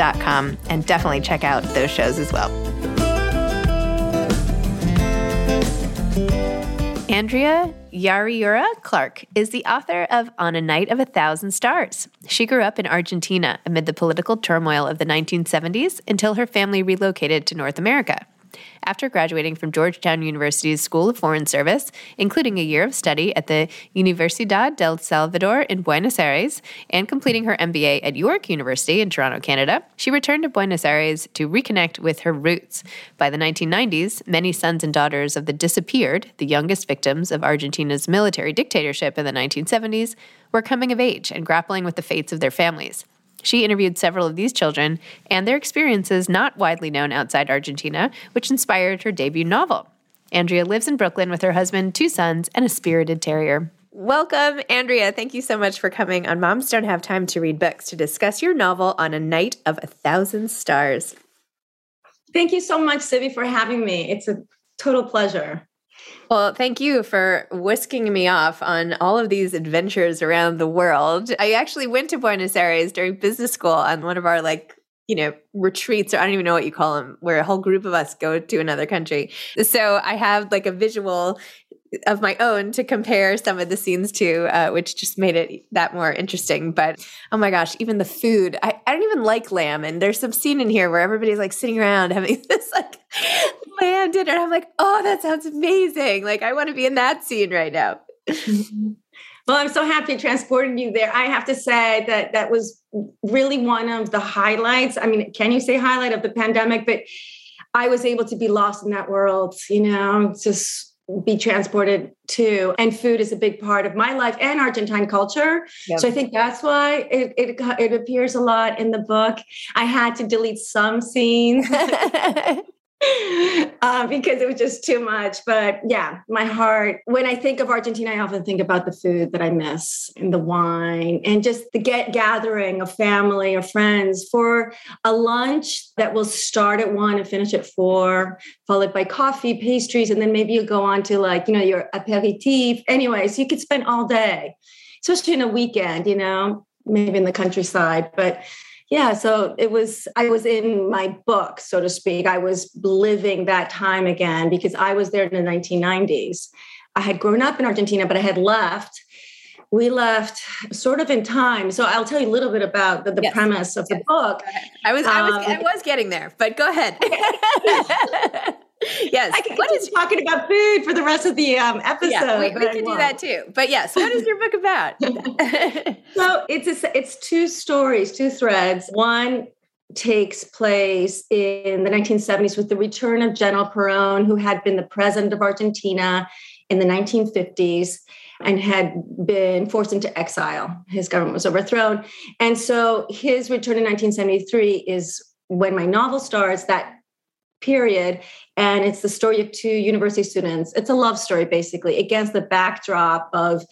and definitely check out those shows as well. Andrea Yaryura Clark is the author of On a Night of a Thousand Stars. She grew up in Argentina amid the political turmoil of the 1970s until her family relocated to North America. After graduating from Georgetown University's School of Foreign Service, including a year of study at the Universidad del Salvador in Buenos Aires and completing her MBA at York University in Toronto, Canada, she returned to Buenos Aires to reconnect with her roots. By the 1990s, many sons and daughters of the disappeared, the youngest victims of Argentina's military dictatorship in the 1970s, were coming of age and grappling with the fates of their families. She interviewed several of these children and their experiences not widely known outside Argentina, which inspired her debut novel. Andrea lives in Brooklyn with her husband, two sons, and a spirited terrier. Welcome, Andrea. Thank you so much for coming on Moms Don't Have Time to Read Books to discuss your novel On a Night of a Thousand Stars. Thank you so much, Zibby, for having me. It's a total pleasure. Well, thank you for whisking me off on all of these adventures around the world. I actually went to Buenos Aires during business school on one of our like you know, retreats, or I don't even know what you call them, where a whole group of us go to another country. So I have like a visual of my own to compare some of the scenes to, uh, which just made it that more interesting. But oh my gosh, even the food, I, I don't even like lamb. And there's some scene in here where everybody's like sitting around having this like lamb dinner. And I'm like, oh, that sounds amazing. Like I want to be in that scene right now. Well, I'm so happy transporting you there. I have to say that that was really one of the highlights. I mean, can you say highlight of the pandemic? But I was able to be lost in that world, you know, just be transported to and food is a big part of my life and argentine culture. Yep. so i think that's why it, it it appears a lot in the book. I had to delete some scenes uh, because it was just too much. But yeah, my heart, when I think of Argentina, I often think about the food that I miss and the wine and just the get gathering of family or friends for a lunch that will start at one and finish at four, followed by coffee, pastries, and then maybe you go on to like, you know, your aperitif. Anyway, so you could spend all day, especially in a weekend, you know, maybe in the countryside. But yeah so it was i was in my book so to speak. I was living that time again because i was there in the 1990s i had grown up in argentina but i had left. We left sort of in time. So i'll tell you a little bit about the, the yes. premise of yes. the book i was i was um, i was getting there but go ahead yes. I could what is talking about food for the rest of the um, episode. Yeah, we, we can do that too. But yes, what is your book about? so it's a, it's two stories, two threads. One takes place in the 1970s with the return of General Perón, who had been the president of Argentina in the 1950s and had been forced into exile. His government was overthrown. And so his return in 1973 is when my novel starts. That period. And it's the story of two university students. It's a love story, basically, against the backdrop of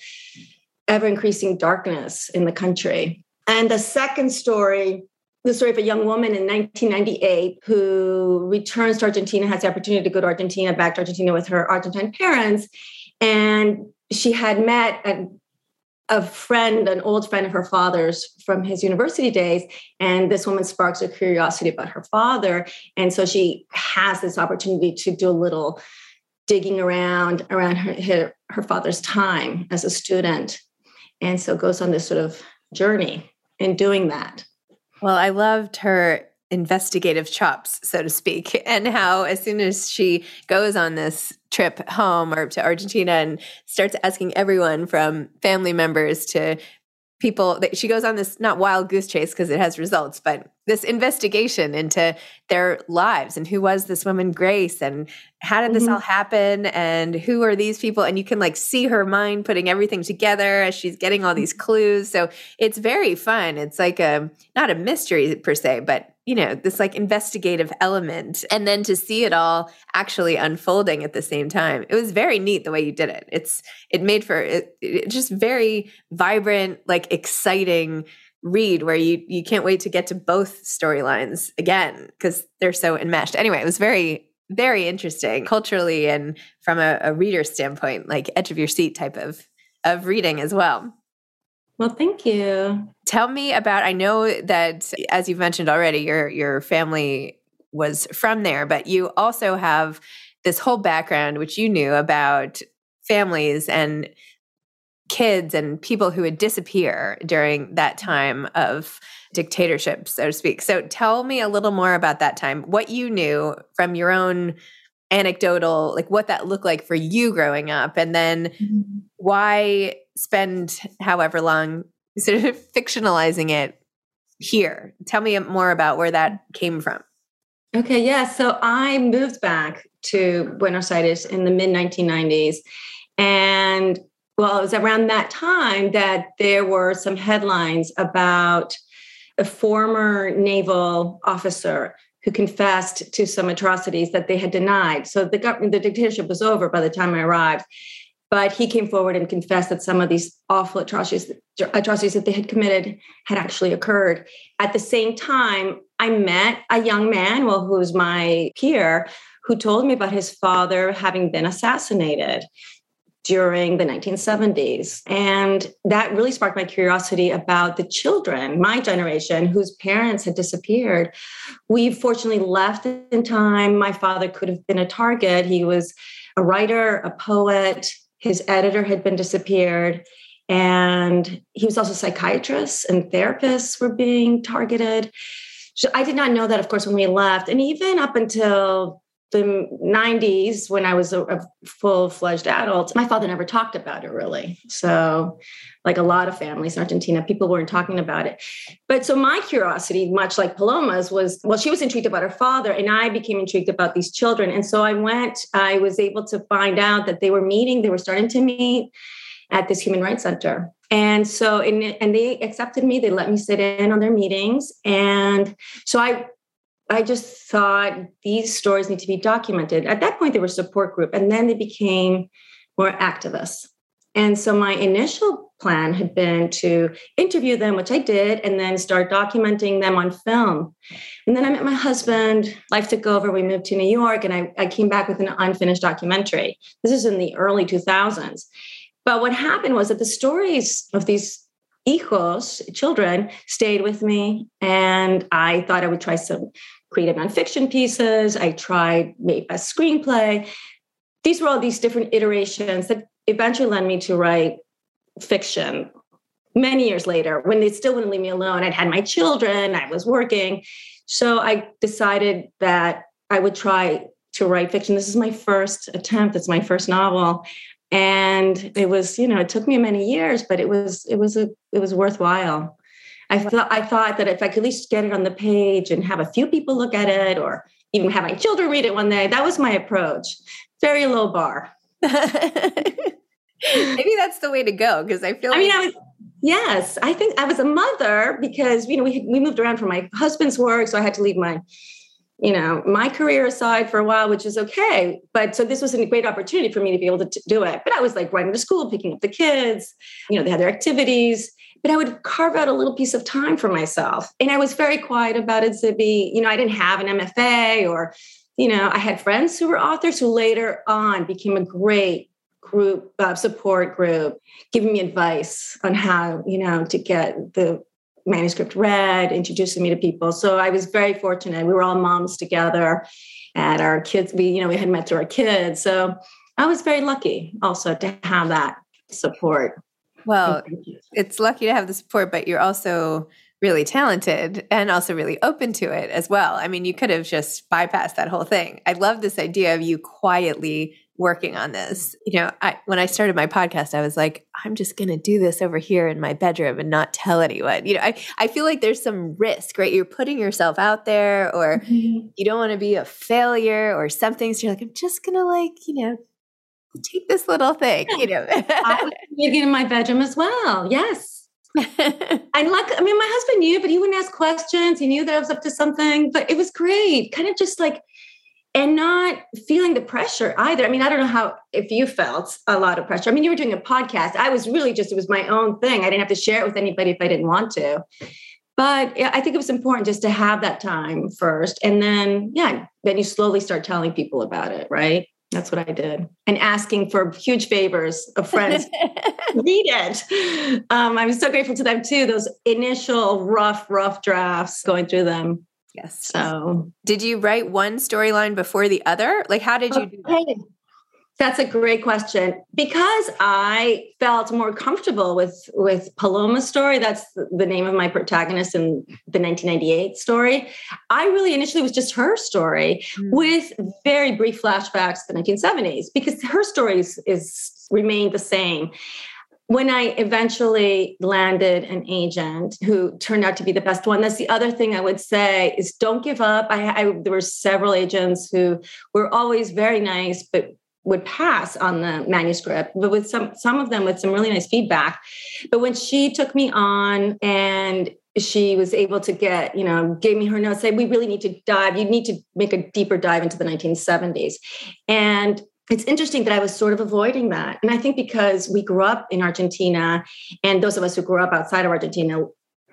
ever increasing darkness in the country. And the second story, the story of a young woman in 1998 who returns to Argentina, has the opportunity to go to Argentina, back to Argentina with her Argentine parents. And she had met at a friend, an old friend of her father's from his university days. And this woman sparks a curiosity about her father. And so she has this opportunity to do a little digging around around her, her, her father's time as a student. And so goes on this sort of journey in doing that. Well, I loved her investigative chops, so to speak, and how as soon as she goes on this trip home or to Argentina and starts asking everyone from family members to people that she goes on this not wild goose chase because it has results but this investigation into their lives and who was this woman grace and how did this mm-hmm. all happen and who are these people? And you can like see her mind putting everything together as she's getting all these clues. So it's very fun. It's like a not a mystery per se but you know this like investigative element and then to see it all actually unfolding at the same time. It was very neat the way you did it. It's it made for it, it just very vibrant like exciting read where you you can't wait to get to both storylines again because they're so enmeshed. Anyway it was very very interesting culturally and from a, a reader standpoint like edge of your seat type of of reading as well well, thank you. Tell me about I know that as you've mentioned already your your family was from there, but you also have this whole background which you knew about families and kids and people who would disappear during that time of dictatorship, so to speak. So tell me a little more about that time, what you knew from your own anecdotal, like what that looked like for you growing up, and then mm-hmm. why spend however long sort of fictionalizing it here. Tell me more about where that came from. Okay, yeah. So I moved back to Buenos Aires in the mid 1990s. And well, it was around that time that there were some headlines about a former naval officer who confessed to some atrocities that they had denied. So the government, the dictatorship was over by the time I arrived. But he came forward and confessed that some of these awful atrocities, atrocities that they had committed had actually occurred. At the same time, I met a young man, well, who's my peer, who told me about his father having been assassinated. during the 1970s. And that really sparked my curiosity about the children, my generation, whose parents had disappeared. We fortunately left in time. My father could have been a target. He was a writer, a poet. His editor had been disappeared. And he was also a psychiatrist, and therapists were being targeted. So I did not know that, of course, when we left. And even up until the 90s when i was a, a, full-fledged adult my father never talked about it really. So like a lot of families in argentina people weren't talking about it. But so my curiosity much like paloma's was well she was intrigued about her father and i became intrigued about these children. And so i went i was able to find out that they were meeting they were starting to meet at this human rights center. And so and, and they accepted me they let me sit in on their meetings. And so i I just thought these stories need to be documented. At that point, they were support group, and then they became more activists. And so my initial plan had been to interview them, which I did, and then start documenting them on film. And then I met my husband, life took over, we moved to New York, and I, I came back with an unfinished documentary. This is in the early 2000s. But what happened was that the stories of these hijos, children, stayed with me. And I thought I would try some creative nonfiction pieces. I tried made a screenplay. These were all these different iterations that eventually led me to write fiction many years later when they still wouldn't leave me alone. I'd had my children, I was working. So I decided that I would try to write fiction. This is my first attempt, it's my first novel and it was you know it took me many years but it was it was a it was worthwhile. I thought i thought that if i could at least get it on the page and have a few people look at it or even have my children read it one day that was my approach. Very low bar. Maybe that's the way to go because i feel like i mean i was yes i think i was a mother because you know we, we moved around for my husband's work so i had to leave my you know my career aside for a while which is okay. But so this was a great opportunity for me to be able to t- do it. But i was like running to school picking up the kids you know they had their activities. But i would carve out a little piece of time for myself. And i was very quiet about it zibby you know i didn't have an mfa or you know i had friends who were authors who later on became a great group uh, support group giving me advice on how you know to get the manuscript read, introducing me to people. So I was very fortunate. We were all moms together and our kids, we, you know, we had met through our kids. So I was very lucky also to have that support. Well, it's lucky to have the support, but you're also really talented and also really open to it as well. I mean, you could have just bypassed that whole thing. I love this idea of you quietly working on this. You know, I, when I started my podcast, I was like, I'm just going to do this over here in my bedroom and not tell anyone. You know, I, I feel like there's some risk, right? You're putting yourself out there or mm-hmm. you don't want to be a failure or something. So you're like, I'm just going to like, you know, take this little thing, you know. I in my bedroom as well. Yes. and like, I mean, my husband knew, but he wouldn't ask questions. He knew that I was up to something, but it was great. Kind of just like and not feeling the pressure either. I mean, I don't know how if you felt a lot of pressure. I mean, you were doing a podcast. I was really just it was my own thing. I didn't have to share it with anybody if I didn't want to. But I think it was important just to have that time first, and then yeah, then you slowly start telling people about it, right? That's what I did, and asking for huge favors of friends. read it. Um, I'm so grateful to them too. Those initial rough, rough drafts, going through them Yes. So, did you write one storyline before the other? Like, how did you do that? That's a great question. Because I felt more comfortable with with Paloma's story. That's the name of my protagonist in the 1998 story. I really initially was just her story mm. with very brief flashbacks to the 1970s because her story is, is remained the same when I eventually landed an agent who turned out to be the best one, that's the other thing I would say is don't give up. I, I, there were several agents who were always very nice, but would pass on the manuscript, but with some some of them with some really nice feedback. But when she took me on and she was able to get, you know, gave me her notes, say, we really need to dive, you need to make a deeper dive into the 1970s. And it's interesting that I was sort of avoiding that. And I think because we grew up in Argentina, and those of us who grew up outside of Argentina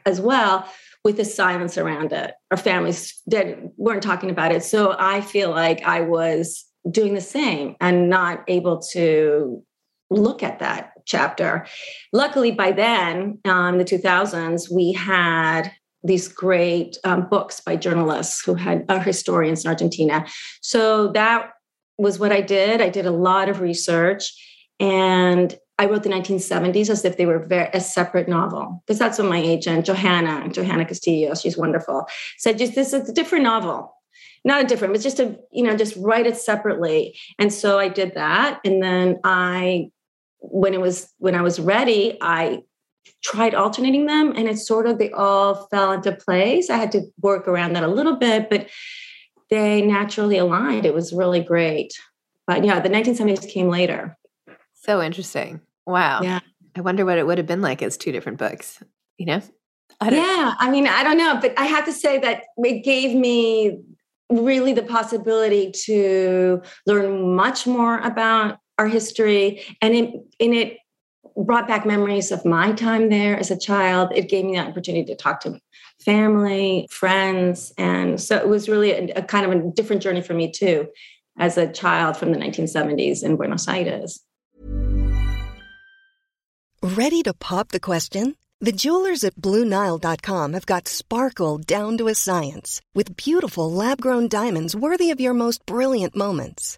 as well, with the silence around it, our families that weren't talking about it. So I feel like I was doing the same and not able to look at that chapter. Luckily, by then, um, in the 2000s, we had these great um, books by journalists who had uh, historians in Argentina. So that was what I did. I did a lot of research and I wrote the 1970s as if they were very, a separate novel because that's what my agent Johanna Johanna Castillo, she's wonderful, said. Just this is a different novel, not a different, but just to you know just write it separately. And so I did that, and then I, when it was when I was ready, I tried alternating them, and it sort of they all fell into place. I had to work around that a little bit, but they naturally aligned. It was really great. But yeah, the 1970s came later. So interesting. Wow. Yeah. I wonder what it would have been like as two different books, you know? I yeah. I mean, I don't know, but I have to say that it gave me really the possibility to learn much more about our history and it, and it brought back memories of my time there as a child. It gave me the opportunity to talk to family, friends. And so it was really a, a kind of a different journey for me too, as a child from the 1970s in Buenos Aires. Ready to pop the question? The jewelers at BlueNile.com have got sparkle down to a science with beautiful lab grown diamonds worthy of your most brilliant moments.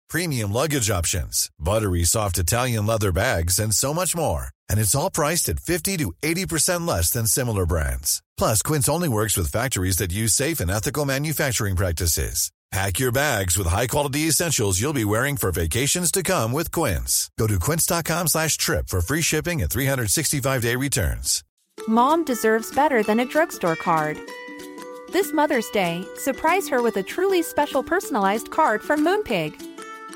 premium luggage options, buttery soft Italian leather bags, and so much more. And it's all priced at 50 to 80% less than similar brands. Plus, Quince only works with factories that use safe and ethical manufacturing practices. Pack your bags with high-quality essentials you'll be wearing for vacations to come with Quince. Go to quince.com slash trip for free shipping and 365-day returns. Mom deserves better than a drugstore card. This Mother's Day, surprise her with a truly special personalized card from Moonpig.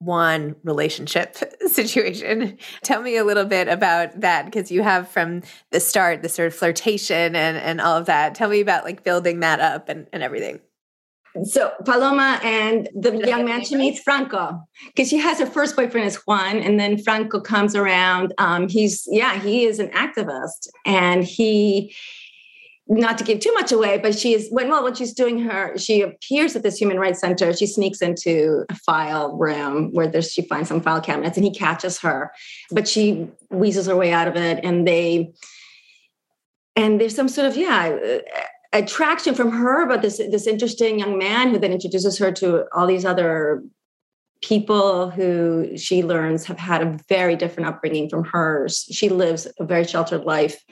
Juan relationship situation. Tell me a little bit about that because you have from the start the sort of flirtation and, and all of that. Tell me about like building that up and, and everything. So Paloma and the young man she meets Franco because she has her first boyfriend is Juan, and then Franco comes around. Um, he's yeah, he is an activist, and he not to give too much away, but she is when well when she's doing her, she appears at this human rights center. She sneaks into a file room where there's she finds some file cabinets, and he catches her, but she weasels her way out of it, and they and there's some sort of yeah uh, attraction from her about this this interesting young man who then introduces her to all these other people who she learns have had a very different upbringing from hers. She lives a very sheltered life,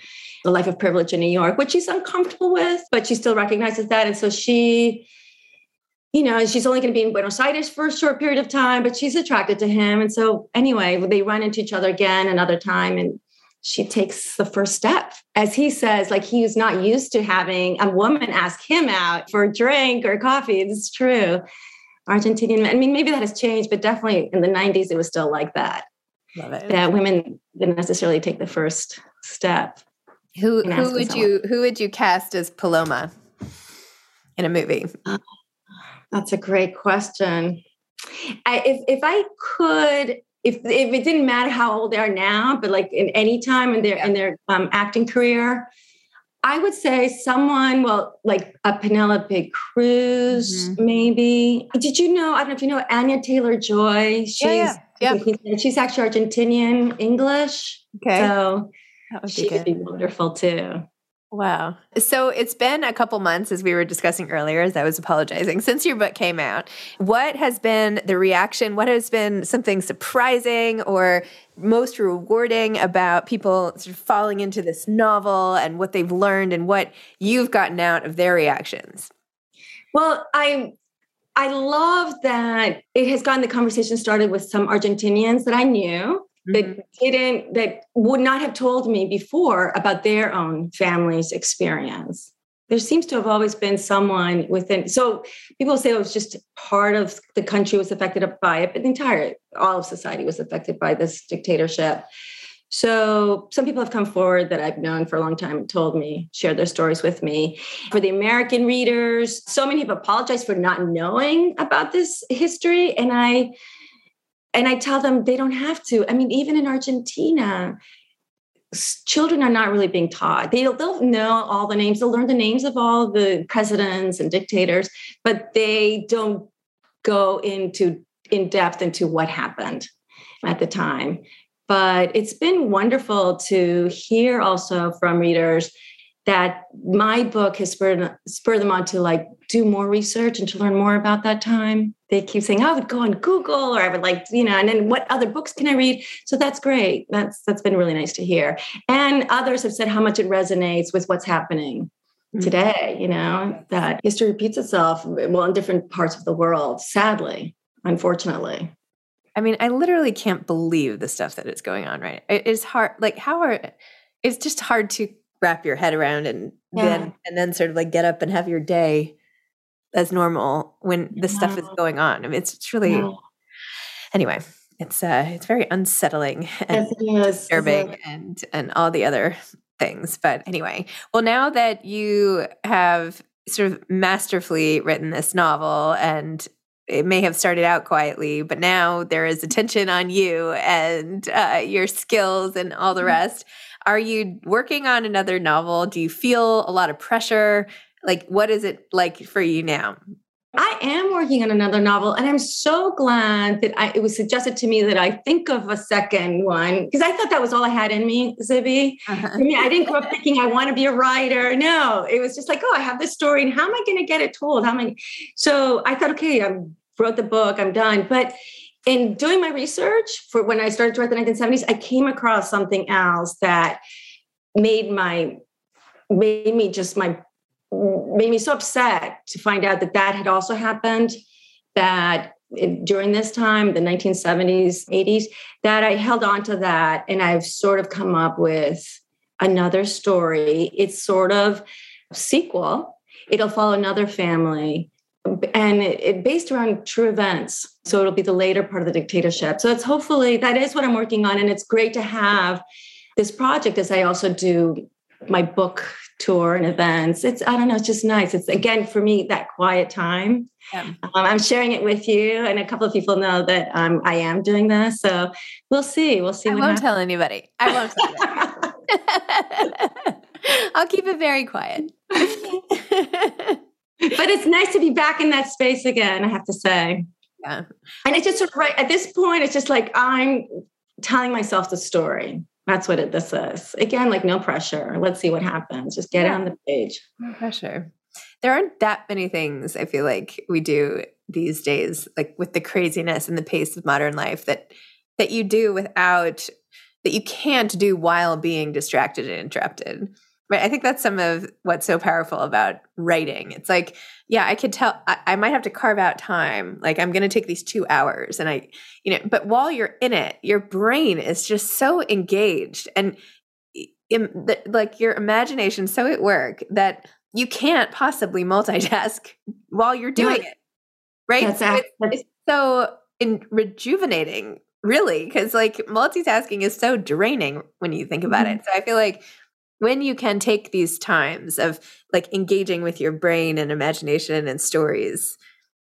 a life of privilege in New York, which she's uncomfortable with, but she still recognizes that. And so she, you know, she's only going to be in Buenos Aires for a short period of time, but she's attracted to him. And so anyway, they run into each other again another time and she takes the first step. As he says, like he's not used to having a woman ask him out for a drink or coffee. It's true. Argentinian, I mean, maybe that has changed, but definitely in the 90s, it was still like that. That women didn't necessarily take the first step. Who who would someone. you who would you cast as Paloma in a movie? Uh, that's a great question. I, if if I could if if it didn't matter how old they are now, but like in any time in their in their um, acting career, I would say someone, well, like a Penelope Cruz, mm-hmm. maybe. Did you know? I don't know if you know Anya Taylor Joy. She's yeah, yeah. yeah. she's actually Argentinian English. Okay, so she could be wonderful too. Wow. So it's been a couple months, as we were discussing earlier, as I was apologizing, since your book came out. What has been the reaction? What has been something surprising or most rewarding about people sort of falling into this novel and what they've learned and what you've gotten out of their reactions? Well, I I love that it has gotten the conversation started with some Argentinians that I knew that mm-hmm. didn't that would not have told me before about their own family's experience there seems to have always been someone within so people say oh, it was just part of the country was affected by it but the entire all of society was affected by this dictatorship so some people have come forward that I've known for a long time told me, shared their stories with me. For the American readers, so many have apologized for not knowing about this history. And I and I tell them they don't have to. I mean, even in Argentina, children are not really being taught. They'll, they'll know all the names, they'll learn the names of all the presidents and dictators, but they don't go into in depth into what happened at the time. But it's been wonderful to hear also from readers that my book has spurred, spurred them on to like do more research and to learn more about that time. They keep saying, oh, I would go on Google or I would like, you know, and then what other books can I read? So that's great. That's that's been really nice to hear. And others have said how much it resonates with what's happening mm-hmm. today, you know, that history repeats itself, well, in different parts of the world, sadly, unfortunately. I mean, I literally can't believe the stuff that is going on, right? It is hard. Like, how are, it's just hard to wrap your head around and yeah. then and then sort of like get up and have your day as normal when the yeah. stuff is going on. I mean, it's, it's really yeah. anyway. It's uh, it's very unsettling and yes, disturbing, and and all the other things. But anyway, well, now that you have sort of masterfully written this novel and it may have started out quietly, but now there is attention on you and uh, your skills and all the mm-hmm. rest. Are you working on another novel? Do you feel a lot of pressure? Like, what is it like for you now? I am working on another novel, and I'm so glad that I, it was suggested to me that I think of a second one because I thought that was all I had in me, Zibby. Uh-huh. I mean, I didn't grow up thinking I want to be a writer. No, it was just like, oh, I have this story, and how am I going to get it told? How am I? So I thought, okay, I wrote the book, I'm done. But in doing my research for when I started to write the 1970s, I came across something else that made my made me just my made me so upset to find out that that had also happened. That during this time, the 1970s, 80s, that I held on to that, and I've sort of come up with another story. It's sort of sequel. It'll follow another family and it, it, based around true events. So it'll be the later part of the dictatorship. So it's hopefully that is what i'm working on. And it's great to have this project as i also do my book tour and events. It's i don't know it's just nice. It's again for me that quiet time. Yeah. um, i'm sharing it with you and a couple of people know that um, i am doing this. So we'll see. We'll see i won't happens. tell anybody. I won't tell i'll keep it very quiet but it's nice to be back in that space again, I have to say. Yeah. And it's just sort of right at this point, it's just like I'm telling myself the story. That's what it, this is. Again, like no pressure. Let's see what happens. Just get yeah. on the page. No pressure. There aren't that many things I feel like we do these days, like with the craziness and the pace of modern life that that you do without that you can't do while being distracted and interrupted. Right. I think that's some of what's so powerful about writing. It's like, yeah, I could tell I, I might have to carve out time. Like I'm going to take these two hours and I, you know, but while you're in it, your brain is just so engaged and in the, like your imagination so at work that you can't possibly multitask while you're doing it. Right. That's so it's, it's so in rejuvenating really because like multitasking is so draining when you think about mm-hmm. it so i feel like when you can take these times of like engaging with your brain and imagination and stories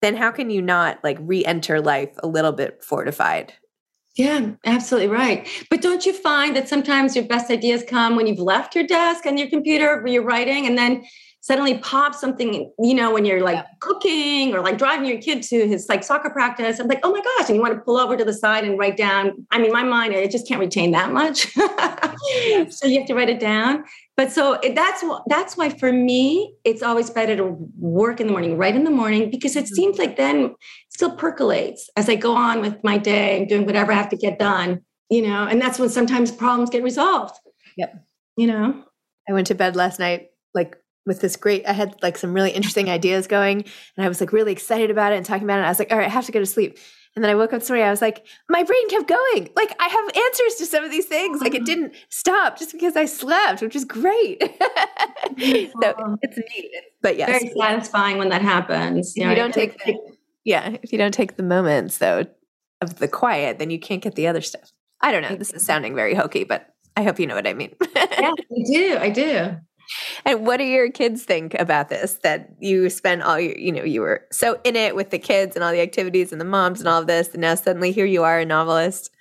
then how can you not like re-enter life a little bit fortified yeah, absolutely right. But don't you find that sometimes your best ideas come when you've left your desk and your computer, you're writing, and then suddenly pop something, you know, when you're like yeah. cooking or like driving your kid to his like soccer practice. I'm like, oh my gosh. And you want to pull over to the side and write down. I mean, my mind, it just can't retain that much. so you have to write it down. but so it, that's that's why for me it's always better to work in the morning right in the morning because it mm-hmm. seems like then it still percolates as i go on with my day and doing whatever i have to get done you know and that's when sometimes problems get resolved yep you know i went to bed last night like with this great i had like some really interesting ideas going and i was like really excited about it and talking about it i was like all right i have to go to sleep and then I woke up this morning, I was like, my brain kept going. Like I have answers to some of these things. Like it mm-hmm. didn't stop just because I slept, which is great. so it's neat. But yes. Very satisfying when that happens. You, know, you don't take the, yeah, if you don't take the moments though of the quiet, then you can't get the other stuff. I don't know. This is sounding very hokey, but I hope you know what I mean. yeah, I do. I do. And what do your kids think about this? That you spent all your, you know, you were so in it with the kids and all the activities and the moms and all of this, and now suddenly here you are, a novelist.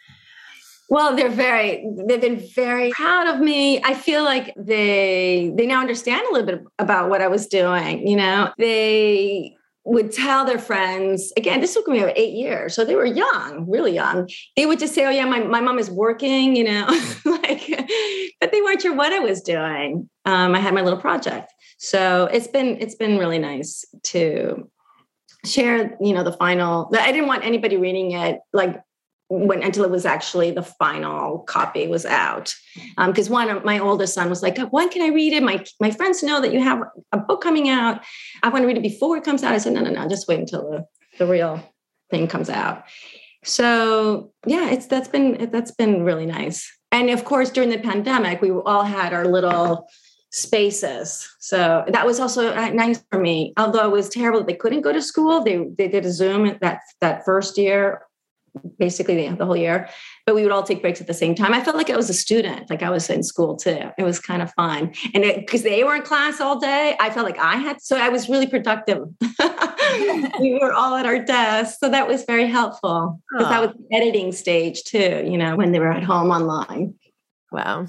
Well, they're very they've been very proud of me. I feel like they they now understand a little bit about what I was doing, you know. They would tell their friends again this took me about eight years so they were young really young. They would just say oh yeah my, my mom is working you know like but they weren't sure what i was doing. Um, i had my little project. So it's been it's been really nice to share you know the final i didn't want anybody reading it like when until it was actually the final copy was out. Because um, one of my oldest son was like when can i read it? My my friends know that you have a book coming out. I want to read it before it comes out. I said no no no just wait until the, the real thing comes out. So yeah it's that's been that's been really nice. And of course during the pandemic we all had our little spaces. So that was also uh, nice for me. Although it was terrible they couldn't go to school. They they did a zoom that that first year basically the, the whole year but we would all take breaks at the same time. I felt like i was a student like i was in school too. It was kind of fun. And because they were in class all day i felt like i had so i was really productive. We were all at our desks so that was very helpful. Because that was the editing stage too you know when they were at home online. Wow.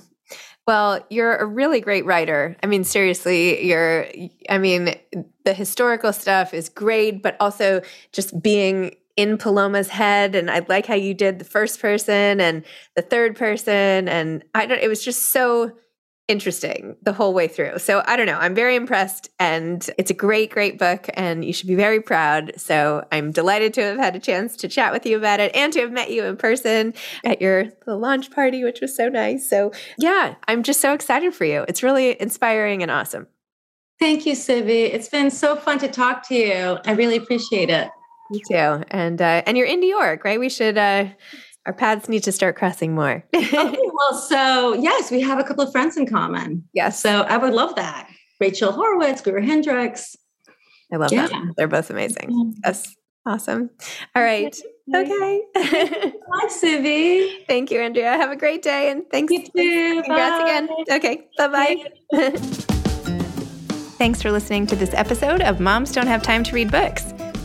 Well, you're a really great writer. I mean, seriously, you're, I mean, the historical stuff is great, but also just being in Paloma's head and I like how you did the first person and the third person and I don't it was just so interesting the whole way through. So I don't know, I'm very impressed and it's a great great book and you should be very proud. So I'm delighted to have had a chance to chat with you about it and to have met you in person at your the launch party which was so nice. So yeah, I'm just so excited for you. It's really inspiring and awesome. Thank you, Zibby. It's been so fun to talk to you. I really appreciate it. Me too. And uh, and you're in New York, right? We should uh, our paths need to start crossing more. okay, well, so yes, we have a couple of friends in common. Yes. So I would love that. Rachel Horowitz, Guru Hendricks. I love yeah. them. They're both amazing. Yes. Awesome. All right. Okay. Bye, Zibby. Thank you, Andrea. Have a great day and thanks. You too. Congrats bye. again. Okay. Bye bye. thanks for listening to this episode of Moms Don't Have Time to Read Books.